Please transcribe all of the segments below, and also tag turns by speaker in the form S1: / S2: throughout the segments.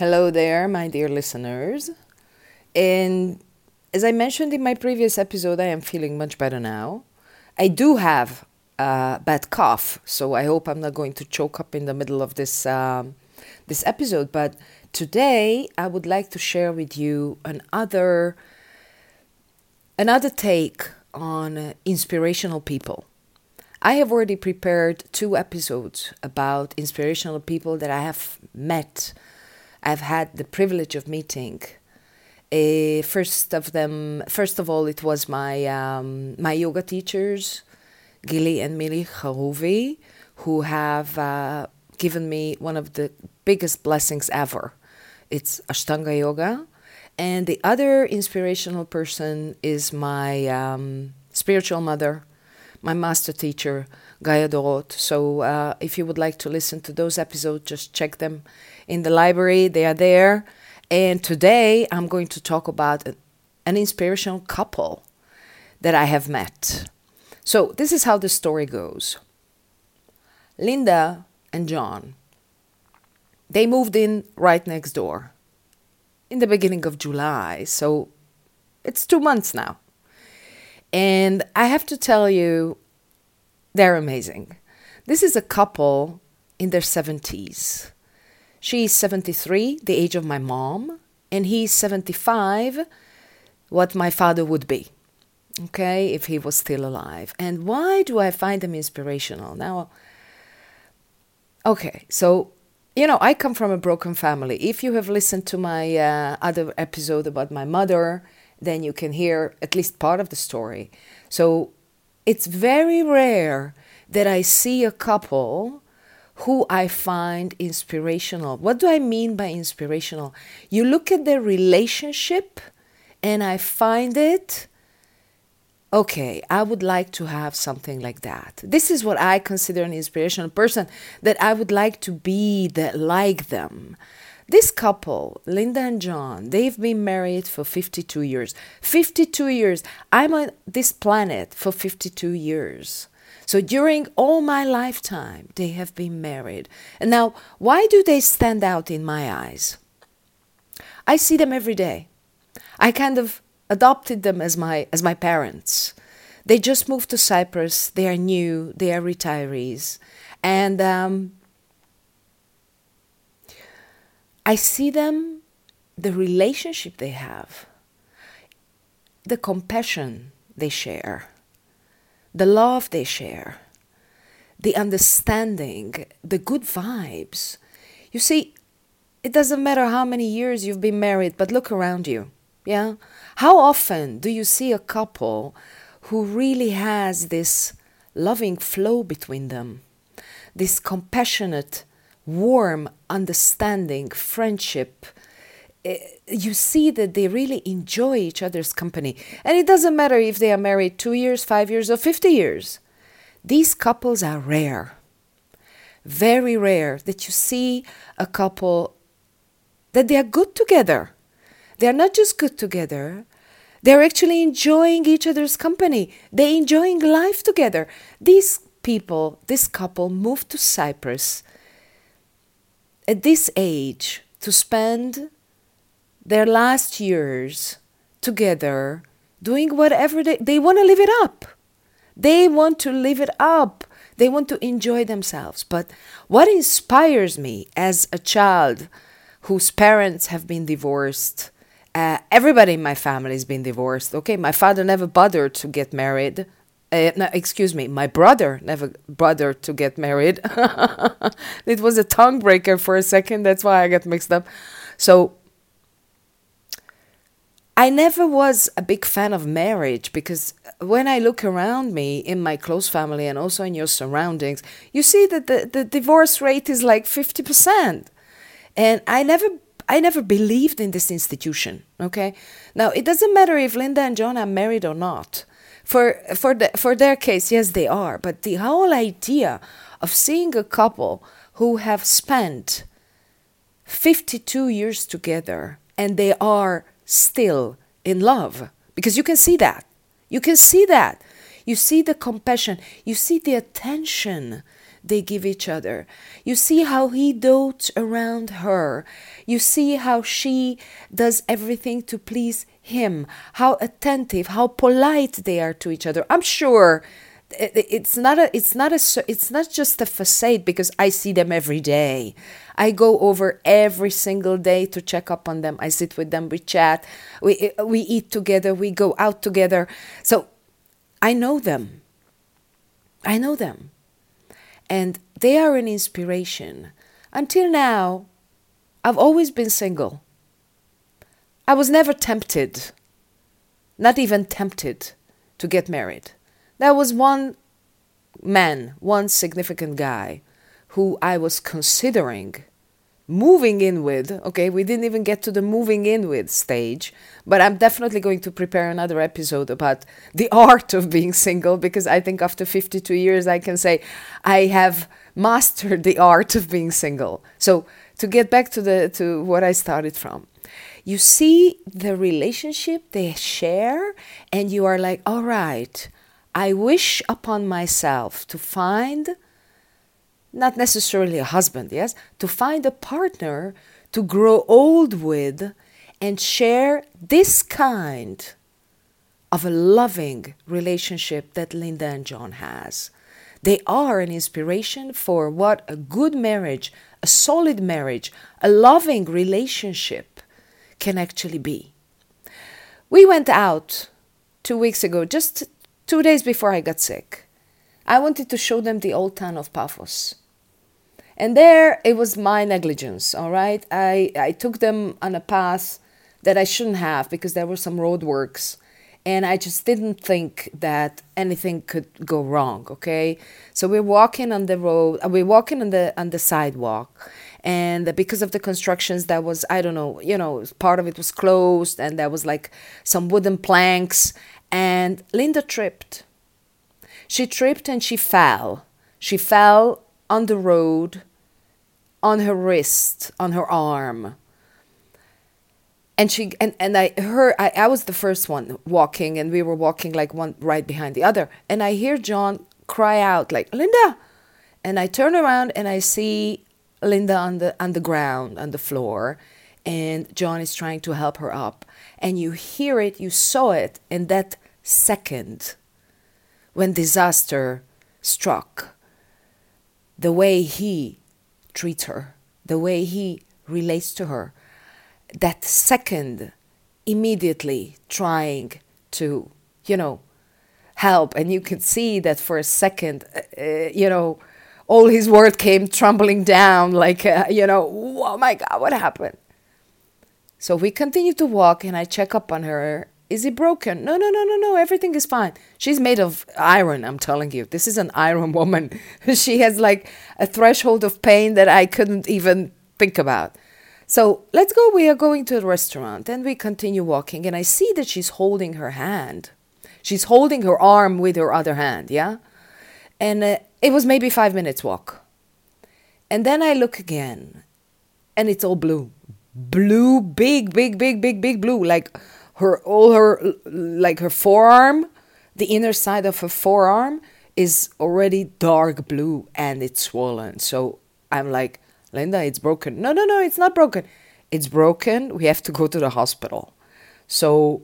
S1: Hello there, my dear listeners. And as I mentioned in my previous episode, I am feeling much better now. I do have a bad cough, so I hope I'm not going to choke up in the middle of this um, this episode. But today, I would like to share with you another another take on inspirational people. I have already prepared two episodes about inspirational people that I have met. I've had the privilege of meeting. Uh, first of them, first of all, it was my um, my yoga teachers, Gili and Mili Haruvi, who have uh, given me one of the biggest blessings ever. It's Ashtanga Yoga, and the other inspirational person is my um, spiritual mother, my master teacher, Gaia Dorot. So uh, if you would like to listen to those episodes, just check them in the library. They are there. And today I'm going to talk about an inspirational couple that I have met. So this is how the story goes. Linda and John. They moved in right next door in the beginning of July. So it's two months now. And I have to tell you, they're amazing. This is a couple in their 70s. She's 73, the age of my mom, and he's 75, what my father would be, okay, if he was still alive. And why do I find them inspirational? Now, okay, so, you know, I come from a broken family. If you have listened to my uh, other episode about my mother, then you can hear at least part of the story. So it's very rare that I see a couple who I find inspirational. What do I mean by inspirational? You look at their relationship and I find it okay, I would like to have something like that. This is what I consider an inspirational person that I would like to be that like them. This couple, Linda and John, they've been married for 52 years. 52 years. I'm on this planet for 52 years. So during all my lifetime, they have been married. And now, why do they stand out in my eyes? I see them every day. I kind of adopted them as my as my parents. They just moved to Cyprus. They are new. They are retirees, and um, I see them, the relationship they have, the compassion they share, the love they share, the understanding, the good vibes. You see, it doesn't matter how many years you've been married, but look around you. Yeah? How often do you see a couple who really has this loving flow between them, this compassionate warm understanding, friendship, eh, you see that they really enjoy each other's company. And it doesn't matter if they are married two years, five years, or 50 years. These couples are rare. Very rare that you see a couple that they are good together. They are not just good together, they're actually enjoying each other's company. They're enjoying life together. These people, this couple, moved to Cyprus at this age to spend their last years together doing whatever they, they want to live it up. They want to live it up. They want to enjoy themselves. But what inspires me as a child whose parents have been divorced, uh, everybody in my family has been divorced. Okay, my father never bothered to get married. Uh, no, excuse me, my brother never bothered to get married. it was a tongue breaker for a second. That's why I got mixed up. So I never was a big fan of marriage because when I look around me in my close family and also in your surroundings, you see that the, the divorce rate is like 50%. And I never I never believed in this institution. Okay. Now it doesn't matter if Linda and John are married or not for for the, for their case yes they are. But the whole idea of seeing a couple who have spent 52 years together and they are still in love. Because you can see that. You can see that. You see the compassion. You see the attention they give each other. You see how he dotes around her. You see how she does everything to please him, how attentive, how polite they are to each other. I'm sure it's not a it's not a it's not just a facade because I see them every day. I go over every single day to check up on them. I sit with them, we chat, we we eat together, we go out together. So I know them. I know them. And they are an inspiration. Until now, I've always been single. I was never tempted, not even tempted, to get married. There was one man, one significant guy, who I was considering moving in with. Okay, we didn't even get to the moving in with stage, but I'm definitely going to prepare another episode about the art of being single because I think after 52 years I can say I have mastered the art of being single. So, to get back to the to what I started from. You see the relationship they share and you are like, "All right, I wish upon myself to find, not necessarily a husband, yes, to find a partner to grow old with and share this kind of a loving relationship that Linda and John has. They are an inspiration for what a good marriage, a solid marriage, a loving relationship can actually be. We went out two weeks ago just two days before I got sick. I wanted to show them the old town of Paphos. And there it was my negligence, all right? I, I took them on a path that I shouldn't have because there were some roadworks and I just didn't think that anything could go wrong, okay? So we're walking on the road, uh, we're walking on the on the sidewalk and because of the constructions that was I don't know, you know, part of it was closed and there was like some wooden planks and Linda tripped. She tripped and she fell. She fell on the road, on her wrist, on her arm. And she and, and I her I, I was the first one walking and we were walking like one right behind the other. And I hear John cry out like Linda and I turn around and I see Linda on the on the ground, on the floor, and John is trying to help her up. And you hear it, you saw it in that second when disaster struck. The way he treats her, the way he relates to her, that second immediately trying to, you know, help. And you can see that for a second, uh, uh you know, all his words came tumbling down like, uh, you know, oh my God, what happened? So we continue to walk, and I check up on her. Is it broken? No, no, no, no, no. Everything is fine. She's made of iron, I'm telling you. This is an iron woman. she has like a threshold of pain that I couldn't even think about. So let's go. We are going to a restaurant. and we continue walking, and I see that she's holding her hand. She's holding her arm with her other hand, yeah? And uh, it was maybe five minutes walk. And then I look again, and it's all blue blue, big, big, big, big, big blue, like her all her like her forearm, the inner side of her forearm is already dark blue and it's swollen. So I'm like, Linda, it's broken. No, no, no, it's not broken. It's broken. We have to go to the hospital. So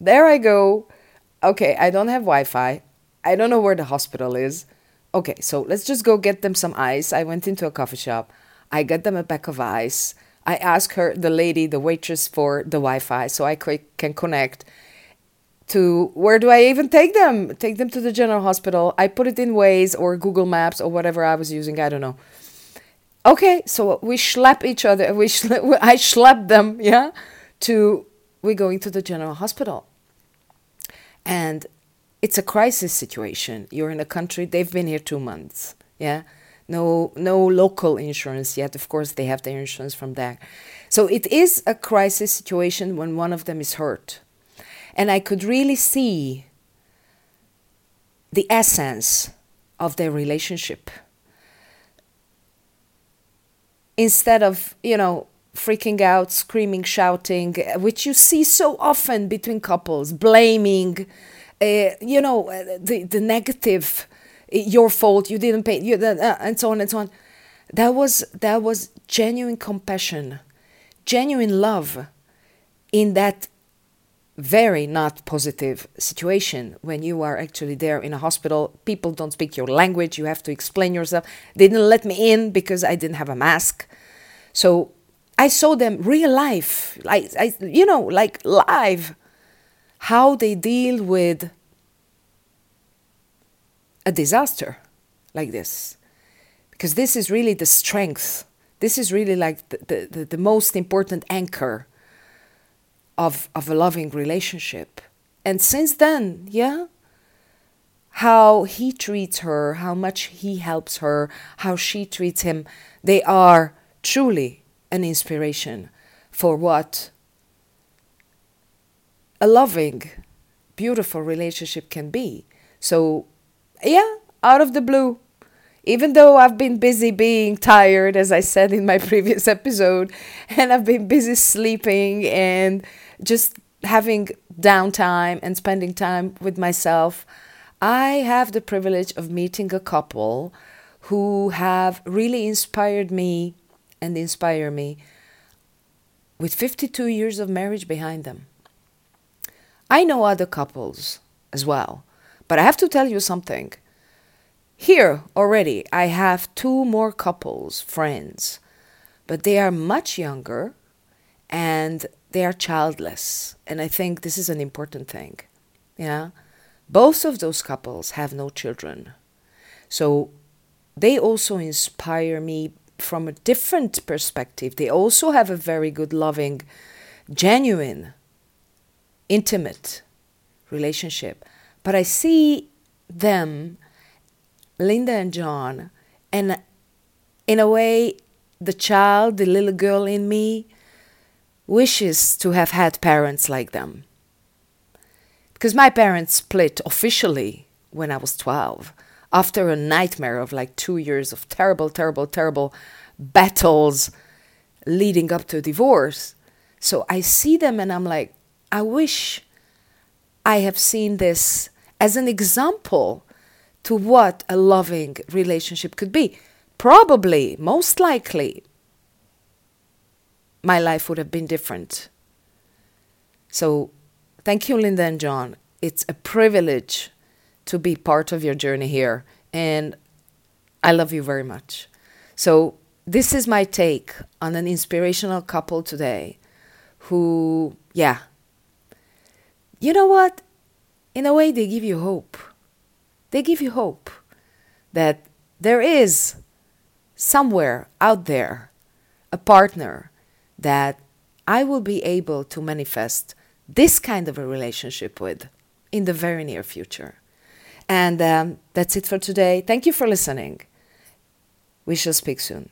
S1: there I go. Okay, I don't have Wi Fi. I don't know where the hospital is. Okay, so let's just go get them some ice. I went into a coffee shop. I got them a pack of ice. I ask her, the lady, the waitress, for the Wi Fi so I can connect to where do I even take them? Take them to the general hospital. I put it in Waze or Google Maps or whatever I was using. I don't know. Okay, so we schlep each other. We schlep, I schlep them, yeah, to we're going to the general hospital. And it's a crisis situation. You're in a country, they've been here two months, yeah no no local insurance yet. Of course, they have their insurance from there. So it is a crisis situation when one of them is hurt. And I could really see the essence of their relationship. Instead of, you know, freaking out, screaming, shouting, which you see so often between couples, blaming, uh, you know, the, the negative your fault you didn't pay you uh, and so on and so on. That was that was genuine compassion genuine love in that very not positive situation when you are actually there in a hospital. People don't speak your language you have to explain yourself. They didn't let me in because i didn't have a mask. So i saw them real life like I, you know like live how they deal with a disaster like this. Because this is really the strength. This is really like the, the, the, most important anchor of, of a loving relationship. And since then yeah how he treats her how much he helps her how she treats him they are truly an inspiration for what a loving beautiful relationship can be. So yeah, out of the blue. Even though I've been busy being tired, as I said in my previous episode, and I've been busy sleeping and just having downtime and spending time with myself, I have the privilege of meeting a couple who have really inspired me and inspire me with 52 years of marriage behind them. I know other couples as well but I have to tell you something. Here already, I have two more couples, friends, but they are much younger and they are childless. And I think this is an important thing. Yeah. Both of those couples have no children. So they also inspire me from a different perspective. They also have a very good, loving, genuine, intimate relationship. But I see them, Linda and John, and in a way, the child, the little girl in me, wishes to have had parents like them. Because my parents split officially when I was 12 after a nightmare of like two years of terrible, terrible, terrible battles leading up to divorce. So I see them and I'm like, I wish I have seen this as an example to what a loving relationship could be. Probably, most likely, my life would have been different. So, thank you, Linda and John. It's a privilege to be part of your journey here, and I love you very much. So, this is my take on an inspirational couple today who, yeah, you know what? In a way, they give you hope. They give you hope that there is somewhere out there a partner that I will be able to manifest this kind of a relationship with in the very near future. And um, that's it for today. Thank you for listening. We shall speak soon.